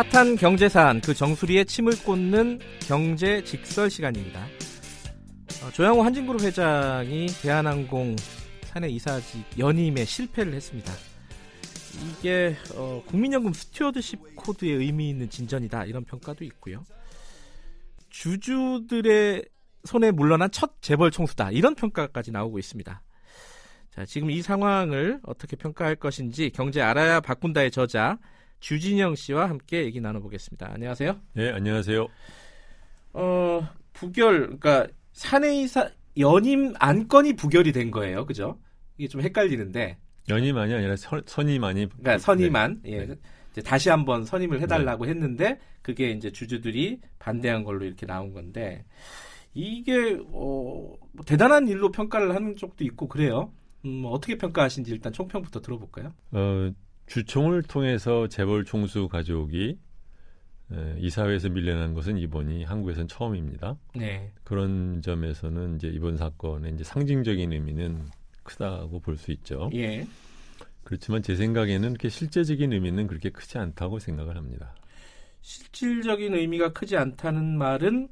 핫한 경제 사안 그 정수리에 침을 꽂는 경제 직설 시간입니다. 어, 조양호 한진그룹 회장이 대한항공 사내 이사직 연임에 실패를 했습니다. 이게 어, 국민연금 stewardship code에 의미 있는 진전이다 이런 평가도 있고요. 주주들의 손에 물러난 첫 재벌 총수다 이런 평가까지 나오고 있습니다. 자, 지금 이 상황을 어떻게 평가할 것인지 경제 알아야 바꾼다의 저자 주진영 씨와 함께 얘기 나눠보겠습니다. 안녕하세요. 네, 안녕하세요. 어, 부결, 그러니까 사내이사 연임 안건이 부결이 된 거예요, 그죠? 이게 좀 헷갈리는데. 연임만이 아니라 선, 선임만이. 그러니까 선임만, 네. 예. 네. 이제 다시 한번 선임을 해달라고 네. 했는데 그게 이제 주주들이 반대한 걸로 이렇게 나온 건데 이게 어, 뭐 대단한 일로 평가를 하는 쪽도 있고 그래요. 음, 어떻게 평가하신지 일단 총평부터 들어볼까요? 어, 주총을 통해서 재벌 총수 가족이 에, 이사회에서 밀려난 것은 이번이 한국에선 처음입니다. 네. 그런 점에서는 이제 이번 사건의 이제 상징적인 의미는 크다고 볼 수 있죠. 예. 그렇지만 제 생각에는 그렇게 실제적인 의미는 그렇게 크지 않다고 생각을 합니다. 실질적인 의미가 크지 않다는 말은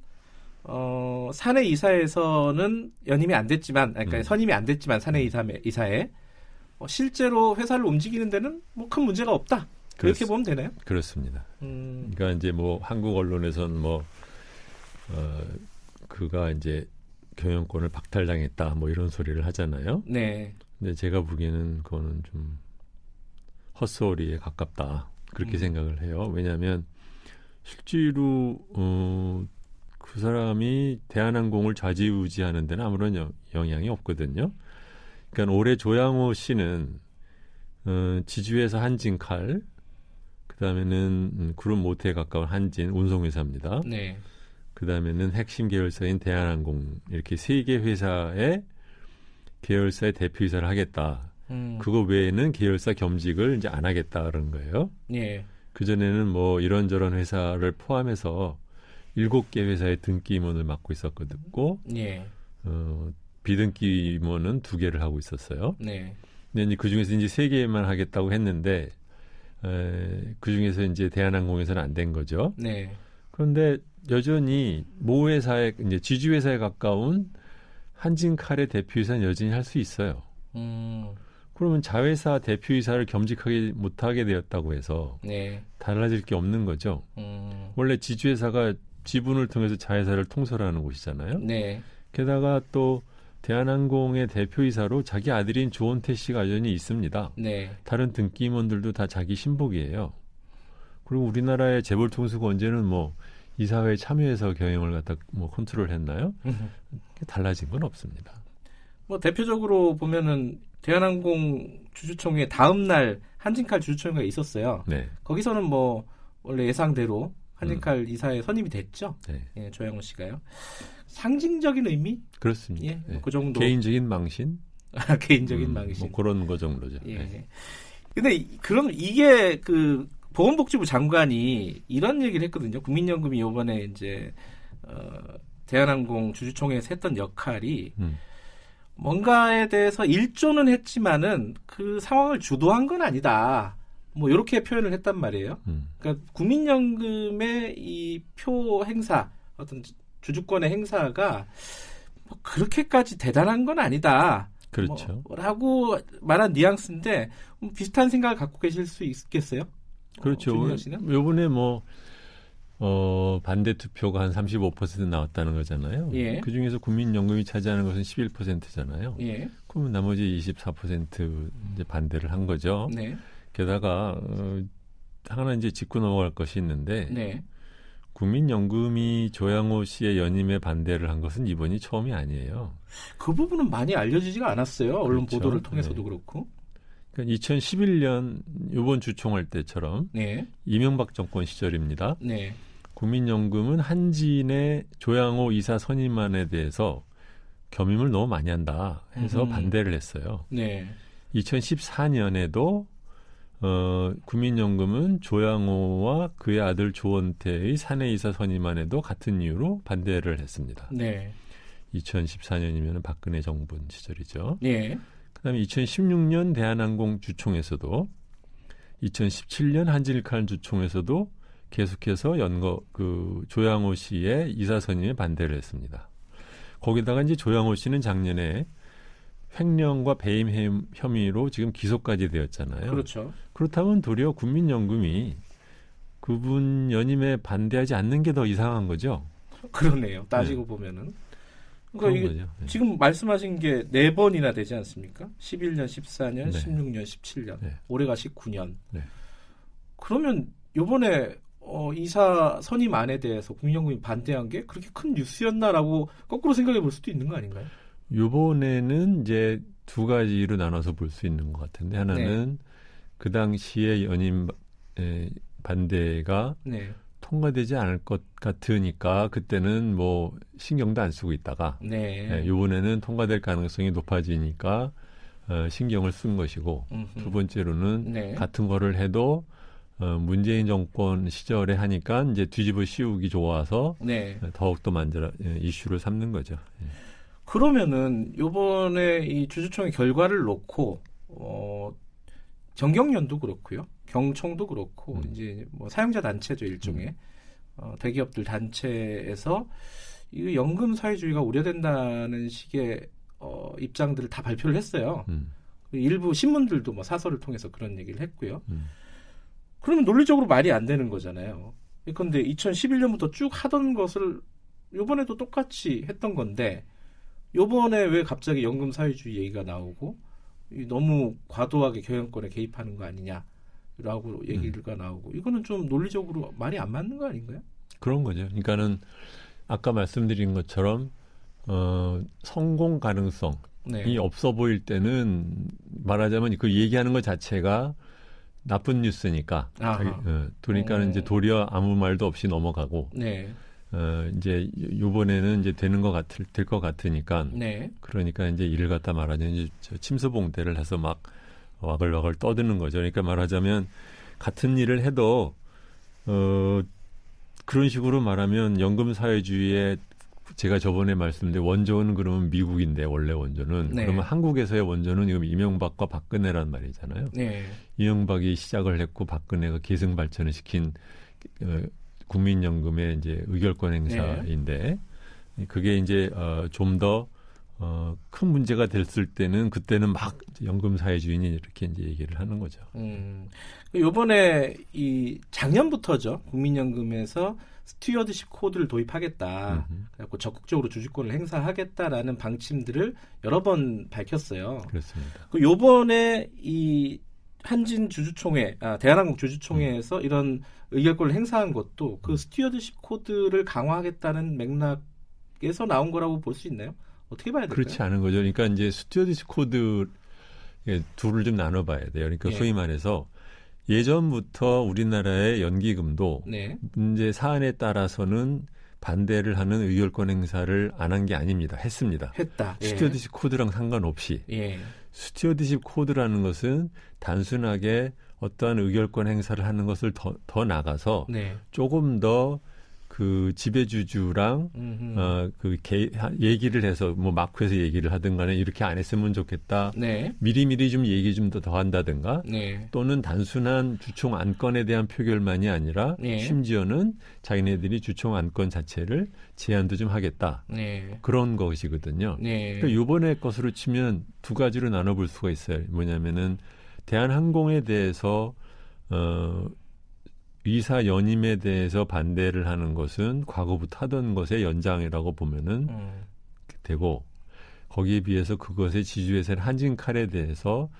어, 사내 이사에서는 연임이 안 됐지만, 그러니까 음. 선임이 안 됐지만 사내 이사 이사에 어, 실제로 회사를 움직이는 데는 뭐 큰 문제가 없다. 그렇게 보면 되나요? 그렇습니다. 음. 그러니까 이제 뭐 한국 언론에서는 뭐 어, 그가 이제 경영권을 박탈당했다 뭐 이런 소리를 하잖아요. 네. 근데 제가 보기에는 그거는 좀 헛소리에 가깝다 그렇게 음. 생각을 해요. 왜냐하면 실제로 어, 그 사람이 대한항공을 좌지우지하는 데는 아무런 여, 영향이 없거든요. 그러니까 올해 조양호 씨는 어, 지주회사 한진 칼, 그 다음에는 음, 그룹 모태에 가까운 한진 운송회사입니다. 네. 그 다음에는 핵심 계열사인 대한항공 이렇게 세 개 회사의 계열사의 대표이사를 하겠다. 음. 그거 외에는 계열사 겸직을 이제 안 하겠다 그런 거예요. 예. 그 전에는 뭐 이런저런 회사를 포함해서 일곱 개 회사의 등기 임원을 맡고 있었거든요. 예. 어, 비등기 임원은 두 개를 하고 있었어요. 네. 근데 이제 그 중에서 이제 세 개만 하겠다고 했는데 에, 그 중에서 이제 대한항공에서는 안 된 거죠. 네. 그런데 여전히 모 회사에 이제 지주 회사에 가까운 한진칼의 대표이사는 여전히 할 수 있어요. 음. 그러면 자회사 대표이사를 겸직하게 못하게 되었다고 해서 네. 달라질 게 없는 거죠. 음. 원래 지주회사가 지분을 통해서 자회사를 통솔하는 곳이잖아요. 네. 게다가 또 대한항공의 대표이사로 자기 아들인 조원태 씨가 여전히 있습니다. 네. 다른 등기 임원들도 다 자기 신복이에요. 그리고 우리나라의 재벌 통수가 언제는 뭐 이사회에 참여해서 경영을 갖다 뭐 컨트롤했나요? 달라진 건 없습니다. 뭐 대표적으로 보면은 대한항공 주주총회 다음 날 한진칼 주주총회가 있었어요. 네. 거기서는 뭐 원래 예상대로 한진칼 음. 이사에 선임이 됐죠. 네. 예, 조양호 씨가요. 상징적인 의미? 그렇습니다. 예, 네. 그 정도. 개인적인 망신? 개인적인 음, 망신. 뭐 그런 거 정도죠. 예. 네. 근데 그럼 이게 그 보건복지부 장관이 이런 얘기를 했거든요. 국민연금이 이번에 이제 어, 대한항공 주주총회에서 했던 역할이 음. 뭔가에 대해서 일조는 했지만은 그 상황을 주도한 건 아니다. 뭐 이렇게 표현을 했단 말이에요. 음. 그러니까 국민연금의 이 표 행사 어떤 주주권의 행사가 뭐 그렇게까지 대단한 건 아니다. 그렇죠. 뭐, 라고 말한 뉘앙스인데 뭐 비슷한 생각을 갖고 계실 수 있겠어요? 그렇죠. 어, 요번에 뭐 어, 반대 투표가 한 35% 나왔다는 거잖아요. 예. 그 중에서 국민연금이 차지하는 것은 11%잖아요. 예. 그러면 나머지 24% 이제 반대를 한 거죠. 네. 게다가 어, 하나 이제 짚고 넘어갈 것이 있는데 네. 국민연금이 조양호 씨의 연임에 반대를 한 것은 이번이 처음이 아니에요. 그 부분은 많이 알려지지가 않았어요. 언론 그렇죠. 보도를 통해서도 네. 그렇고. 그러니까 2011년 이번 주총할 때처럼 네. 이명박 정권 시절입니다. 네. 국민연금은 한진의 조양호 이사 선임안에 대해서 겸임을 너무 많이 한다 해서 음. 반대를 했어요. 네. 2014년에도 어, 국민연금은 조양호와 그의 아들 조원태의 사내이사 선임안 에도 같은 이유로 반대를 했습니다. 네. 2014년이면 박근혜 정부 시절이죠. 네. 그다음에 2016년 대한항공 주총에서도 2017년 한진일칼 주총에서도 계속해서 연거 그 조양호 씨의 이사 선임에 반대를 했습니다. 거기다가 이제 조양호 씨는 작년에 횡령과 배임 혐의로 지금 기소까지 되었잖아요. 그렇죠. 그렇다면 도리어 국민연금이 그분 연임에 반대하지 않는 게 더 이상한 거죠. 그러네요. 따지고 네. 보면은. 그러니까 이게 네. 지금 말씀하신 게 네 번이나 되지 않습니까? 11년, 14년, 네. 16년, 17년. 네. 올해가 19년. 그러면 요번에 어, 이사 선임 안에 대해서 국민연금이 반대한 게 그렇게 큰 뉴스였나라고 거꾸로 생각해 볼 수도 있는 거 아닌가요? 요번에는 이제 두 가지로 나눠서 볼 수 있는 것 같은데 하나는 네. 그 당시에 연임 에, 반대가 네. 통과되지 않을 것 같으니까 그때는 뭐 신경도 안 쓰고 있다가 네. 예, 이번에는 통과될 가능성이 높아지니까 어, 신경을 쓴 것이고 음흠. 두 번째로는 네. 같은 거를 해도 어, 문재인 정권 시절에 하니까 이제 뒤집어 씌우기 좋아서 네. 더욱더 만들어 예, 이슈를 삼는 거죠. 예. 그러면은 요번에 이 주주총회 결과를 놓고 어, 정경련도 그렇고요. 경청도 그렇고 음. 이제 뭐 사용자 단체죠 일종의 음. 어, 대기업들 단체에서 이 연금 사회주의가 우려된다는 식의 어, 입장들을 다 발표를 했어요. 음. 일부 신문들도 뭐 사설을 통해서 그런 얘기를 했고요. 음. 그러면 논리적으로 말이 안 되는 거잖아요. 그런데 2011년부터 쭉 하던 것을 요번에도 똑같이 했던 건데 요번에 왜 갑자기 연금 사회주의 얘기가 나오고 너무 과도하게 경영권에 개입하는 거 아니냐라고 얘기가 음. 나오고 이거는 좀 논리적으로 말이 안 맞는 거 아닌가요? 그런 거죠. 그러니까는 아까 말씀드린 것처럼 어, 성공 가능성이 네. 없어 보일 때는 말하자면 그 얘기하는 것 자체가 나쁜 뉴스니까. 자기, 어, 그러니까는 어. 이제 도리어 아무 말도 없이 넘어가고. 네. 어, 이제 요번에는 이제 되는 것 같을 될 것 같으니까. 네. 그러니까 이제 일을 갖다 말하자면 이제 침수봉대를 해서 막 와글와글 떠드는 거죠. 그러니까 말하자면 같은 일을 해도 어 그런 식으로 말하면 연금 사회주의의 제가 저번에 말씀드린 원조는 그러면 미국인데 원래 원조는 네. 그러면 한국에서의 원조는 지금 이명박과 박근혜란 말이잖아요. 네. 이명박이 시작을 했고 박근혜가 계승 발전을 시킨 어, 국민연금의 이제 의결권 행사인데 네. 그게 이제 어, 좀더 어, 큰 문제가 됐을 때는 그때는 막 연금 사회주의니 이렇게 이제 얘기를 하는 거죠. 음, 요번에 이 작년부터죠. 국민연금에서 stewardship code를 도입하겠다. 그래갖고 적극적으로 주주권을 행사하겠다라는 방침들을 여러 번 밝혔어요. 그렇습니다. 그 요번에 이 한진 주주총회, 아, 대한항공 주주총회에서 음. 이런 의결권을 행사한 것도 그 음. stewardship code를 강화하겠다는 맥락에서 나온 거라고 볼 수 있나요? 어떻게 봐야 될까요? 그렇지 않은 거죠. 그러니까 이제 stewardship code 둘을 좀 나눠봐야 돼요. 그러니까 예. 소위 말해서 예전부터 우리나라의 연기금도 네. 문제 사안에 따라서는 반대를 하는 의결권 행사를 안 한 게 아닙니다. 했습니다. 했다. 예. stewardship code랑 상관없이 예. stewardship code라는 것은 단순하게 어떠한 의결권 행사를 하는 것을 더, 더 나가서 네. 조금 더 그 지배주주랑 어그 얘기를 해서 뭐 막후에서 얘기를 하든 간에 이렇게 안 했으면 좋겠다. 네. 미리미리 좀 얘기 좀더 한다든가 네. 또는 단순한 주총 안건에 대한 표결만이 아니라 네. 심지어는 자기네들이 주총 안건 자체를 제안도 좀 하겠다. 네. 그런 것이거든요. 네. 그러니까 요번에 것으로 치면 두 가지로 나눠볼 수가 있어요. 뭐냐면은 대한항공에 대해서 어 의사 연임에 대해서 반대를 하는 것은 과거부터 하던 것의 연장이라고 보면은 음. 되고 거기에 비해서 그것의 지주회사인 한진칼에 대해서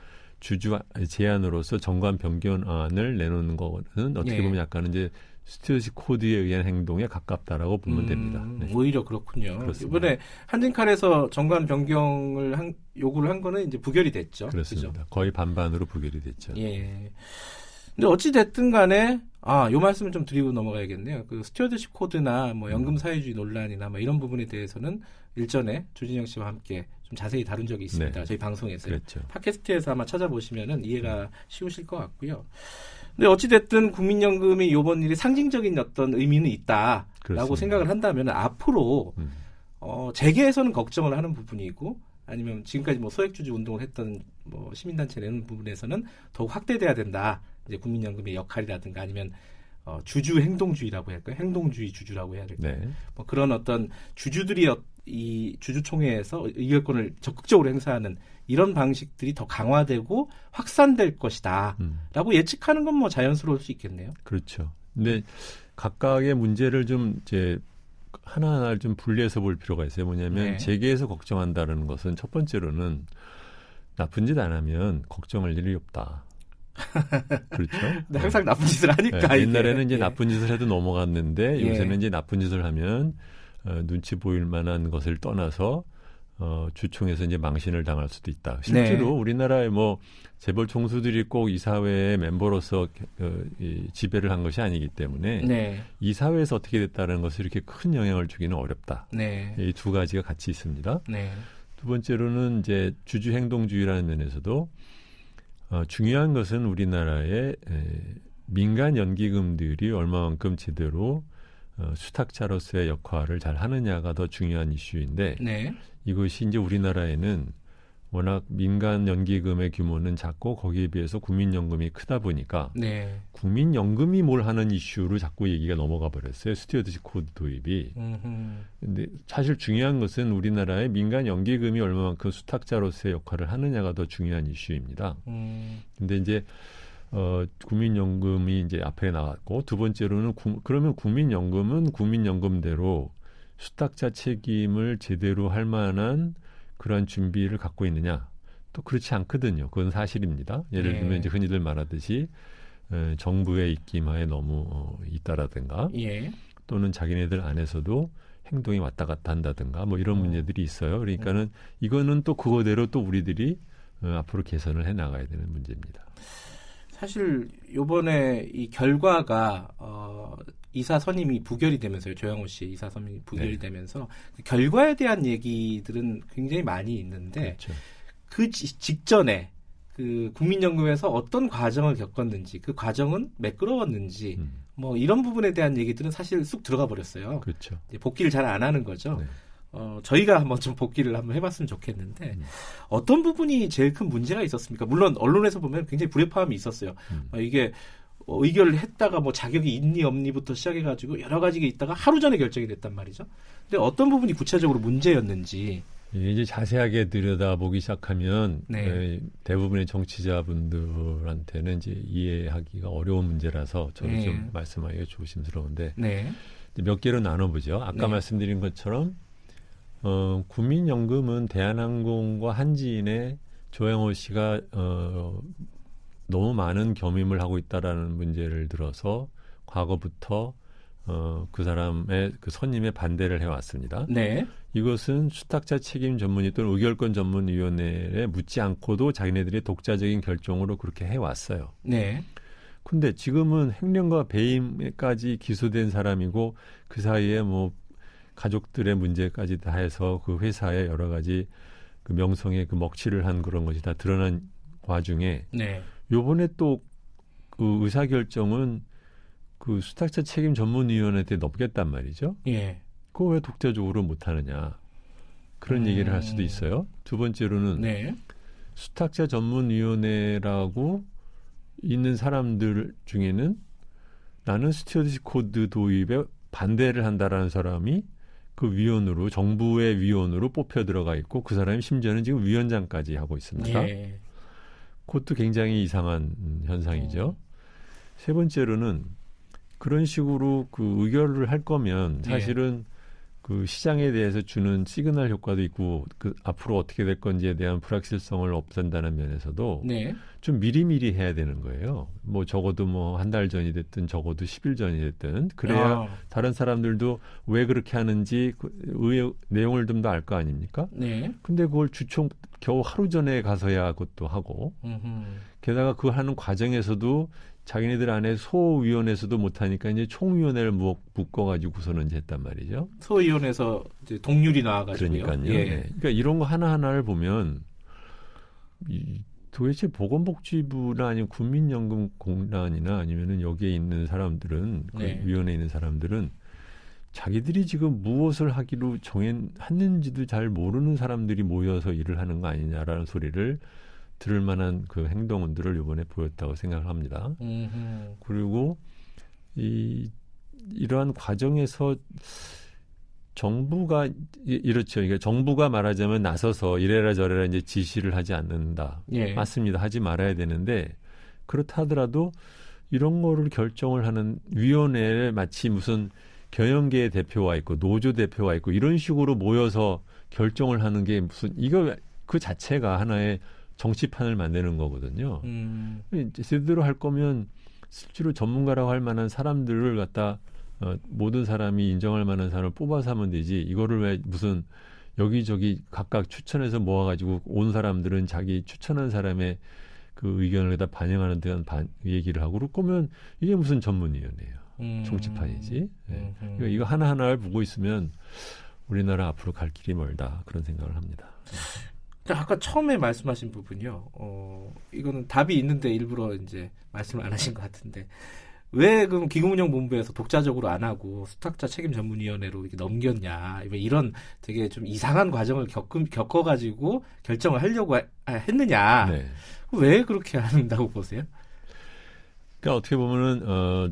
주주 제안으로서 정관 변경안을 내놓는 거는 어떻게 예. 보면 약간은 이제 stewardship code에 의한 행동에 가깝다라고 보면 음, 됩니다. 네. 오히려 그렇군요. 그렇습니다. 이번에 한진칼에서 정관 변경을 한, 요구를 한 거는 이제 부결이 됐죠. 그렇습니다. 그죠? 거의 반반으로 부결이 됐죠. 예. 근데 어찌 됐든 간에 아, 요 말씀을 좀 드리고 넘어가야겠네요. 그 stewardship code나 뭐 연금 사회주의 논란이나 뭐 이런 부분에 대해서는 일전에 조진영 씨와 함께 좀 자세히 다룬 적이 있습니다. 네. 저희 방송에서 그렇죠. 팟캐스트에서 아마 찾아보시면은 이해가 쉬우실 것 같고요. 근데 어찌 됐든 국민연금이 요번 일이 상징적인 어떤 의미는 있다라고 그렇습니다. 생각을 한다면 앞으로 음. 어, 재계에서는 걱정을 하는 부분이고 아니면 지금까지 뭐 소액 주주 운동을 했던 뭐 시민단체 내는 부분에서는 더욱 확대돼야 된다. 이제 국민연금의 역할이라든가 아니면 어, 주주 행동주의라고 할까요? 행동주의 주주라고 해야 될까요? 네. 뭐 그런 어떤 주주들이 어- 이 주주총회에서 의결권을 적극적으로 행사하는 이런 방식들이 더 강화되고 확산될 것이다라고 음, 예측하는 건 뭐 자연스러울 수 있겠네요. 그렇죠. 근데 각각의 문제를 좀 이제 하나하나를 좀 분리해서 볼 필요가 있어요. 뭐냐면 네. 재계에서 걱정한다는 것은 첫 번째로는 나쁜 짓 안 하면 걱정할 일이 없다. 그렇죠? 근데 항상 나쁜 짓을 하니까 네. 옛날에는 이제 예. 나쁜 짓을 해도 넘어갔는데 예. 요새는 이제 나쁜 짓을 하면 어, 눈치 보일 만한 것을 떠나서 어, 주총에서 이제 망신을 당할 수도 있다. 실제로 네. 우리나라의 뭐 재벌 총수들이 꼭 이사회의 멤버로서 어, 이 지배를 한 것이 아니기 때문에 네, 이사회에서 어떻게 됐다는 것을 이렇게 큰 영향을 주기는 어렵다. 네, 이두 가지가 같이 있습니다. 네, 두 번째로는 이제 주주 행동주의라는 면에서도 어, 중요한 것은 우리나라의 에, 민간 연기금들이 얼마만큼 제대로 어, 수탁자로서의 역할을 잘 하느냐가 더 중요한 이슈인데 네, 이것이 이제 우리나라에는 워낙 민간 연기금의 규모는 작고 거기에 비해서 국민연금이 크다 보니까 네. 국민연금이 뭘 하는 이슈로 자꾸 얘기가 넘어가 버렸어요. stewardship code 도입이. 음흠. 근데 사실 중요한 것은 우리나라의 민간 연기금이 얼마만큼 수탁자로서의 역할을 하느냐가 더 중요한 이슈입니다. 음, 근데 이제 어 국민연금이 이제 앞에 나왔고 두 번째로는 구, 그러면 국민연금은 국민연금대로 수탁자 책임을 제대로 할 만한 그러한 준비를 갖고 있느냐? 또 그렇지 않거든요. 그건 사실입니다. 예를 네. 들면 이제 흔히들 말하듯이 에, 정부의 입김하에 너무 어, 있다라든가 예, 또는 자기네들 안에서도 행동이 왔다 갔다 한다든가 뭐 이런 어. 문제들이 있어요. 그러니까는 이거는 또 그거대로 또 우리들이 어, 앞으로 개선을 해 나가야 되는 문제입니다. 사실 요번에 이 결과가 어, 이사 선임이 부결이 되면서요. 조영호 씨 이사 선임이 부결이 네. 되면서 그 결과에 대한 얘기들은 굉장히 많이 있는데 그렇죠. 그 지- 직전에 그 국민연금에서 어떤 과정을 겪었는지 그 과정은 매끄러웠는지 음, 뭐 이런 부분에 대한 얘기들은 사실 쑥 들어가 버렸어요. 그렇죠. 복귀를 잘 안 하는 거죠. 네. 어, 저희가 한번 좀 복귀를 한번 해봤으면 좋겠는데 음. 어떤 부분이 제일 큰 문제가 있었습니까? 물론 언론에서 보면 굉장히 불협화음이 있었어요. 음. 어, 이게 어, 의결을 했다가 뭐 자격이 있니 없니부터 시작해가지고 여러 가지가 있다가 하루 전에 결정이 됐단 말이죠. 근데 어떤 부분이 구체적으로 문제였는지 이게 이제 자세하게 들여다보기 시작하면 네. 에, 대부분의 정치자분들한테는 이제 이해하기가 어려운 문제라서 저는 네. 좀 말씀하기가 조심스러운데 네, 몇 개로 나눠보죠. 아까 네. 말씀드린 것처럼 어, 국민연금은 대한항공과 한지인의 조영호 씨가 어, 너무 많은 겸임을 하고 있다라는 문제를 들어서 과거부터 어, 그 사람의 그 선임의 반대를 해왔습니다. 네, 이것은 수탁자 책임 전문위 또는 의결권 전문위원회에 묻지 않고도 자기네들이 독자적인 결정으로 그렇게 해왔어요. 네, 근데 지금은 횡령과 배임까지 기소된 사람이고 그 사이에 뭐 가족들의 문제까지 다 해서 그 회사에 여러 가지 그 명성에 그 먹칠을 한 그런 것이 다 드러난 와중에 네, 요번에 또 그 의사 결정은 그 수탁자 책임 전문위원회한테 넘겼단 말이죠. 예, 그거 왜 독자적으로 못 하느냐. 그런 음. 얘기를 할 수도 있어요. 두 번째로는 네, 수탁자 전문위원회라고 있는 사람들 중에는 나는 stewardship code 도입에 반대를 한다라는 사람이 그 위원으로 정부의 위원으로 뽑혀 들어가 있고 그 사람이 심지어는 지금 위원장까지 하고 있습니다. 예, 그것도 굉장히 이상한 음, 현상이죠. 어. 세 번째로는 그런 식으로 그 의결을 할 거면 예. 사실은 그 시장에 대해서 주는 시그널 효과도 있고 그 앞으로 어떻게 될 건지에 대한 불확실성을 없앤다는 면에서도 네, 좀 미리미리 해야 되는 거예요. 뭐 적어도 뭐 한 달 전이 됐든 적어도 10일 전이 됐든 그래야 아, 다른 사람들도 왜 그렇게 하는지 그 의, 내용을 좀 더 알 거 아닙니까? 네, 근데 그걸 주총 겨우 하루 전에 가서야 그것도 하고 음흠. 게다가 그 하는 과정에서도 자기네들 안에 소위원회에서도 못하니까 이제 총위원회를 묶어가지고서는 이제 했단 말이죠. 소위원회에서 이제 동률이 나와가지고요. 그러니까요. 예. 네. 그러니까 이런 거 하나 하나를 보면 이, 도대체 보건복지부나 아니면 국민연금공단이나 아니면은 여기에 있는 사람들은 그 네. 위원회에 있는 사람들은 자기들이 지금 무엇을 하기로 정했는지도 잘 모르는 사람들이 모여서 일을 하는 거 아니냐라는 소리를 들을 만한 그 행동들을 이번에 보였다고 생각을 합니다. 음흠. 그리고 이 이러한 과정에서 정부가 이렇죠. 그러니까 정부가 말하자면 나서서 이래라 저래라 이제 지시를 하지 않는다. 예. 맞습니다. 하지 말아야 되는데 그렇다 하더라도 이런 거를 결정을 하는 위원회에 마치 무슨 경영계 대표와 있고 노조 대표와 있고 이런 식으로 모여서 결정을 하는 게 무슨 이거 그 자체가 하나의 정치판을 만드는 거거든요. 음. 제대로 할 거면 실제로 전문가라고 할 만한 사람들을 갖다 어, 모든 사람이 인정할 만한 사람을 뽑아서 하면 되지. 이거를 왜 무슨 여기저기 각각 추천해서 모아가지고 온 사람들은 자기 추천한 사람의 그 의견을 다 반영하는 데한 반, 얘기를 하고 그럴 거면 이게 무슨 전문위원회예요. 음. 정치판이지. 네. 그러니까 이거 하나하나를 보고 있으면 우리나라 앞으로 갈 길이 멀다. 그런 생각을 합니다. 아까 처음에 말씀하신 부분요. 어, 이거는 답이 있는데 일부러 이제 말씀을 안 하신 것 같은데 왜 그럼 기금운용 본부에서 독자적으로 안 하고 수탁자 책임 전문위원회로 이렇게 넘겼냐 이런 되게 좀 이상한 과정을 겪음, 겪어가지고 결정을 하려고 하, 했느냐 네. 왜 그렇게 한다고 보세요? 그러니까 어떻게 보면은 어,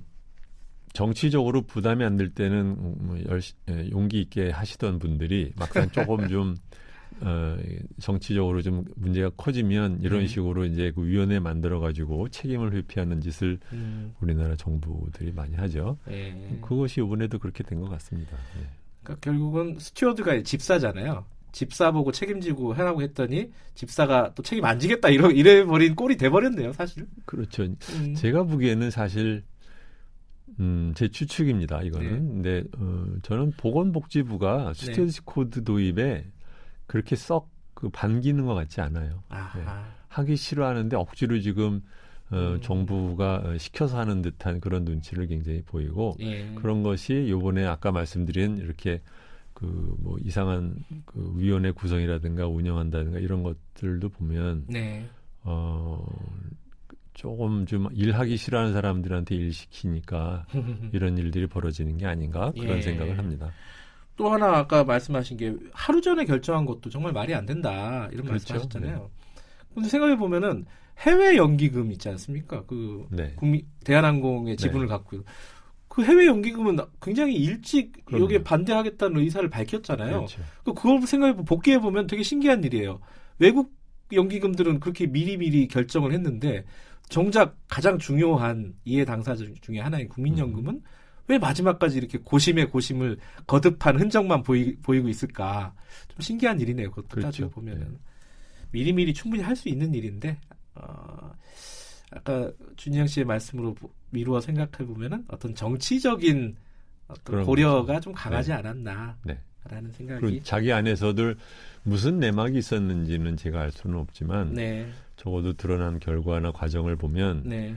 정치적으로 부담이 안들 때는 뭐 열시, 예, 용기 있게 하시던 분들이 막상 조금 좀 어, 정치적으로 좀 문제가 커지면 이런 네. 식으로 이제 그 위원회 만들어 가지고 책임을 회피하는 짓을 음. 우리나라 정부들이 많이 하죠. 네. 그것이 이번에도 그렇게 된 것 같습니다. 네. 그러니까 결국은 steward가 집사잖아요. 집사 보고 책임지고 해라고 했더니 집사가 또 책임 안 지겠다 이러 이래 버린 꼴이 돼 버렸네요, 사실. 그렇죠. 음. 제가 보기에는 사실 음, 제 추측입니다. 이거는. 네. 근데 어, 저는 보건복지부가 stewardship code 도입에 그렇게 썩 그 반기는 것 같지 않아요. 네. 하기 싫어하는데 억지로 지금 어, 음. 정부가 어, 시켜서 하는 듯한 그런 눈치를 굉장히 보이고 예. 그런 것이 요번에 아까 말씀드린 이렇게 그뭐 이상한 그 위원회 구성이라든가 운영한다든가 이런 것들도 보면 네. 어 조금 좀 일하기 싫어하는 사람들한테 일 시키니까 이런 일들이 벌어지는 게 아닌가 그런 예. 생각을 합니다. 또 하나 아까 말씀하신 게 하루 전에 결정한 것도 정말 말이 안 된다 이런 그렇죠. 말씀하셨잖아요. 네. 근데 생각해 보면은 해외 연기금 있지 않습니까? 그 네. 국민 대한항공의 네. 지분을 네. 갖고 그 해외 연기금은 굉장히 일찍 그럼요. 여기에 반대하겠다는 의사를 밝혔잖아요. 그렇죠. 그 그걸 생각해 복귀해 보면 되게 신기한 일이에요. 외국 연기금들은 그렇게 미리미리 결정을 했는데 정작 가장 중요한 이해 당사자 중에 하나인 국민연금은 음. 왜 마지막까지 이렇게 고심의 고심을 거듭한 흔적만 보이, 보이고 있을까? 좀 신기한 일이네요. 그것도 그렇죠. 따지고 보면은. 네. 미리미리 충분히 할 수 있는 일인데, 어, 아까 준영 씨의 말씀으로 미루어 생각해 보면은 어떤 정치적인 어떤 고려가 거죠. 좀 강하지 네. 않았나. 네. 라는 생각이. 자기 안에서들 무슨 내막이 있었는지는 제가 알 수는 없지만, 네. 적어도 드러난 결과나 과정을 보면, 네.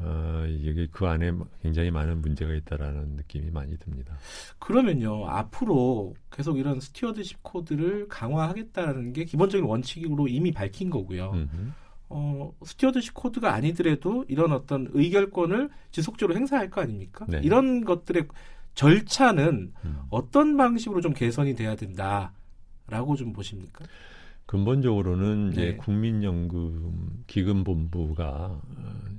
어, 이게 그 안에 굉장히 많은 문제가 있다라는 느낌이 많이 듭니다. 그러면요, 앞으로 계속 이런 stewardship code를 강화하겠다는 게 기본적인 원칙으로 이미 밝힌 거고요. 음흠. 어, 스튜어드십 코드가 아니더라도 이런 어떤 의결권을 지속적으로 행사할 거 아닙니까? 네. 이런 것들의 절차는 음. 어떤 방식으로 좀 개선이 돼야 된다라고 좀 보십니까? 근본적으로는 이제 네. 국민연금 기금본부가 어,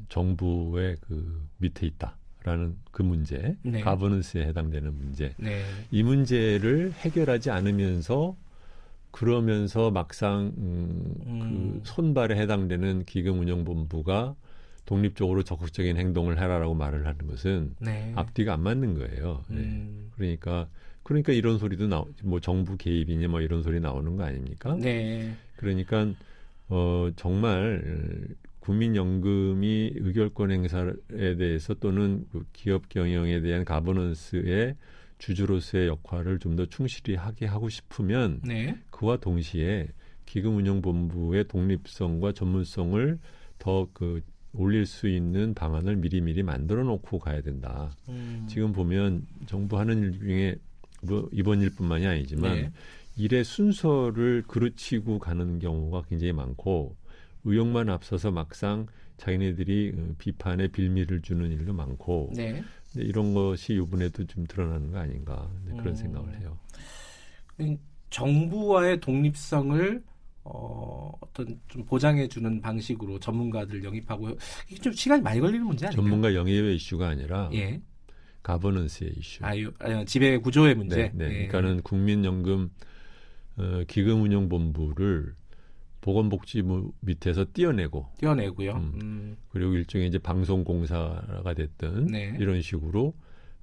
정부의 그 밑에 있다라는 그 문제, 네. 가버넌스에 해당되는 문제. 네. 이 문제를 해결하지 않으면서 그러면서 막상 음, 그 음. 그 손발에 해당되는 기금운용본부가 독립적으로 적극적인 행동을 해라라고 말을 하는 것은 네. 앞뒤가 안 맞는 거예요. 네. 음. 그러니까 그러니까 이런 소리도 나오, 뭐 정부 개입이냐 뭐 이런 소리 나오는 거 아닙니까? 네. 그러니까 어 정말 국민연금이 의결권 행사에 대해서 또는 그 기업 경영에 대한 가버넌스의 주주로서의 역할을 좀 더 충실히 하게 하고 싶으면 네. 그와 동시에 기금운용본부의 독립성과 전문성을 더 그 올릴 수 있는 방안을 미리미리 만들어 놓고 가야 된다. 음. 지금 보면 정부 하는 일 중에 뭐 이번 일뿐만이 아니지만 네. 일의 순서를 그르치고 가는 경우가 굉장히 많고 의욕만 앞서서 막상 자기네들이 어, 비판에 빌미를 주는 일도 많고 네. 근데 이런 것이 이번에도 좀 드러나는 거 아닌가 그런 음. 생각을 해요. 정부와의 독립성을 어, 어떤 좀 보장해 주는 방식으로 전문가들 영입하고 이게 좀 시간이 많이 걸리는 문제 아니에요? 전문가 영입의 이슈가 아니라 예. 가버넌스의 이슈. 아, 아 지배 구조의 문제. 네, 네. 예. 그러니까는 국민연금 어, 기금운용본부를 보건복지부 밑에서 띄어내고 띄어내고요. 음. 음. 그리고 일종의 이제 방송공사가 됐든 네. 이런 식으로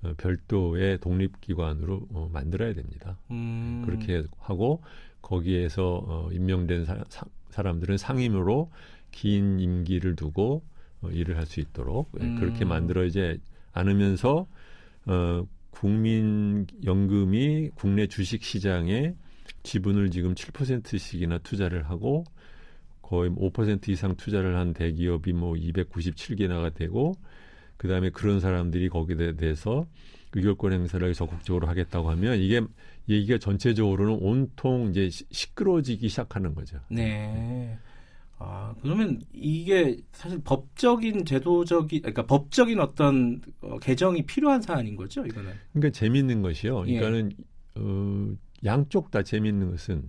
어, 별도의 독립기관으로 어, 만들어야 됩니다. 음. 그렇게 하고 거기에서 어, 임명된 사, 사 람들은 상임으로 긴 임기를 두고 어, 일을 할 수 있도록 예, 음. 그렇게 만들어야지 않으면서 어, 국민연금이 국내 주식 시장에 지분을 지금 7%씩이나 투자를 하고 거의 5% 이상 투자를 한 대기업이 뭐 297개나가 되고 그 다음에 그런 사람들이 거기에 대해서 의결권 행사를 적극적으로 하겠다고 하면 이게 얘기가 전체적으로는 온통 이제 시끄러워지기 시작하는 거죠. 네. 아, 그러면 이게 사실 법적인 제도적인 그러니까 법적인 어떤 어, 개정이 필요한 사안인 거죠, 이거는. 그러니까 재미있는 것이요. 그러니까는 예. 어, 양쪽 다 재미있는 것은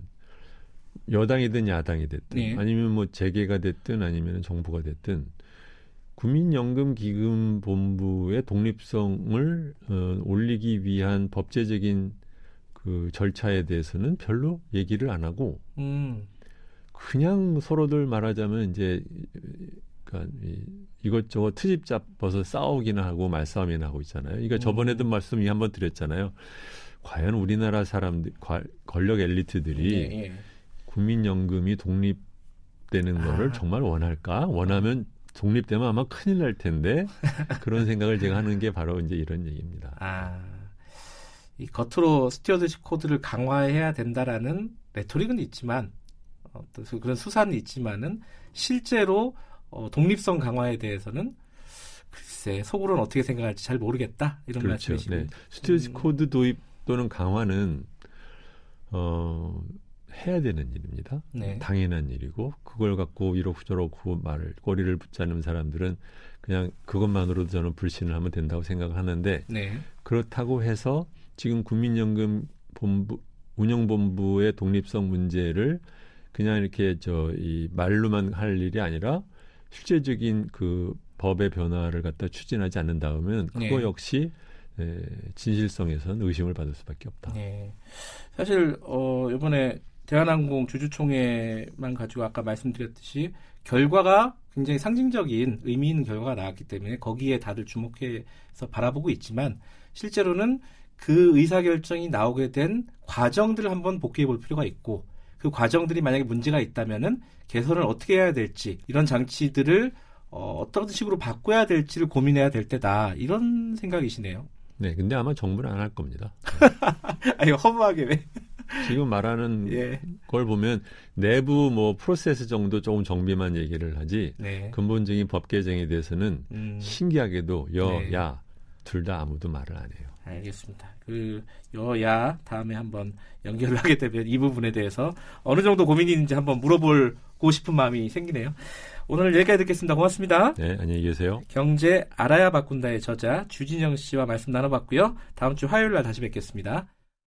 여당이든 야당이 됐든 예. 아니면 뭐 재계가 됐든 아니면 정부가 됐든 국민연금기금본부의 독립성을 어, 올리기 위한 법제적인 그 절차에 대해서는 별로 얘기를 안 하고 음. 그냥 서로들 말하자면 이제 그러니까 이, 이것저것 트집 잡아서 싸우기나 하고 말싸움이나 하고 있잖아요. 그러니까 음. 저번에도 말씀 이 한번 드렸잖아요. 과연 우리나라 사람들 권력 엘리트들이 예, 예. 국민연금이 독립되는 아. 거를 정말 원할까? 원하면 독립되면 아마 큰일 날 텐데 그런 생각을 제가 하는 게 바로 이제 이런 얘기입니다. 아, 이 겉으로 스튜어드십 코드를 강화해야 된다라는 레토릭은 있지만 어떤 그런 수사는 있지만은 실제로 어, 독립성 강화에 대해서는 글쎄 속으로는 어떻게 생각할지 잘 모르겠다 이런 그렇죠. 말씀이시고 네. 스튜어드십 음. 코드 도입 또는 강화는 어 해야 되는 일입니다. 네. 당연한 일이고 그걸 갖고 이러고저러고 말을 꼬리를 붙자는 사람들은 그냥 그것만으로도 저는 불신을 하면 된다고 생각하는데 네. 그렇다고 해서 지금 국민연금 본부 운영본부의 독립성 문제를 그냥 이렇게 저 이 말로만 할 일이 아니라 실제적인 그 법의 변화를 갖다 추진하지 않는다면 그거 네. 역시 에, 진실성에서는 의심을 받을 수밖에 없다. 네. 사실 어 이번에 대한항공 주주총회만 가지고 아까 말씀드렸듯이 결과가 굉장히 상징적인 의미 있는 결과가 나왔기 때문에 거기에 다들 주목해서 바라보고 있지만 실제로는 그 의사결정이 나오게 된 과정들을 한번 복귀해 볼 필요가 있고 그 과정들이 만약에 문제가 있다면은 개선을 어떻게 해야 될지 이런 장치들을 어, 어떤 식으로 바꿔야 될지를 고민해야 될 때다 이런 생각이시네요. 네, 근데 아마 정부는 안 할 겁니다. 아니 허무하게 왜? 지금 말하는 예. 걸 보면 내부 뭐 프로세스 정도 조금 정비만 얘기를 하지 네. 근본적인 법 개정에 대해서는 음. 신기하게도 여야 네. 둘다 아무도 말을 안 해요. 알겠습니다. 그 여야 다음에 한번 연결을 하게 되면 이 부분에 대해서 어느 정도 고민이 있는지 한번 물어보고 싶은 마음이 생기네요. 오늘 여기까지 듣겠습니다. 고맙습니다. 네, 안녕히 계세요. 경제 알아야 바꾼다의 저자 주진영 씨와 말씀 나눠봤고요. 다음 주 화요일 날 다시 뵙겠습니다.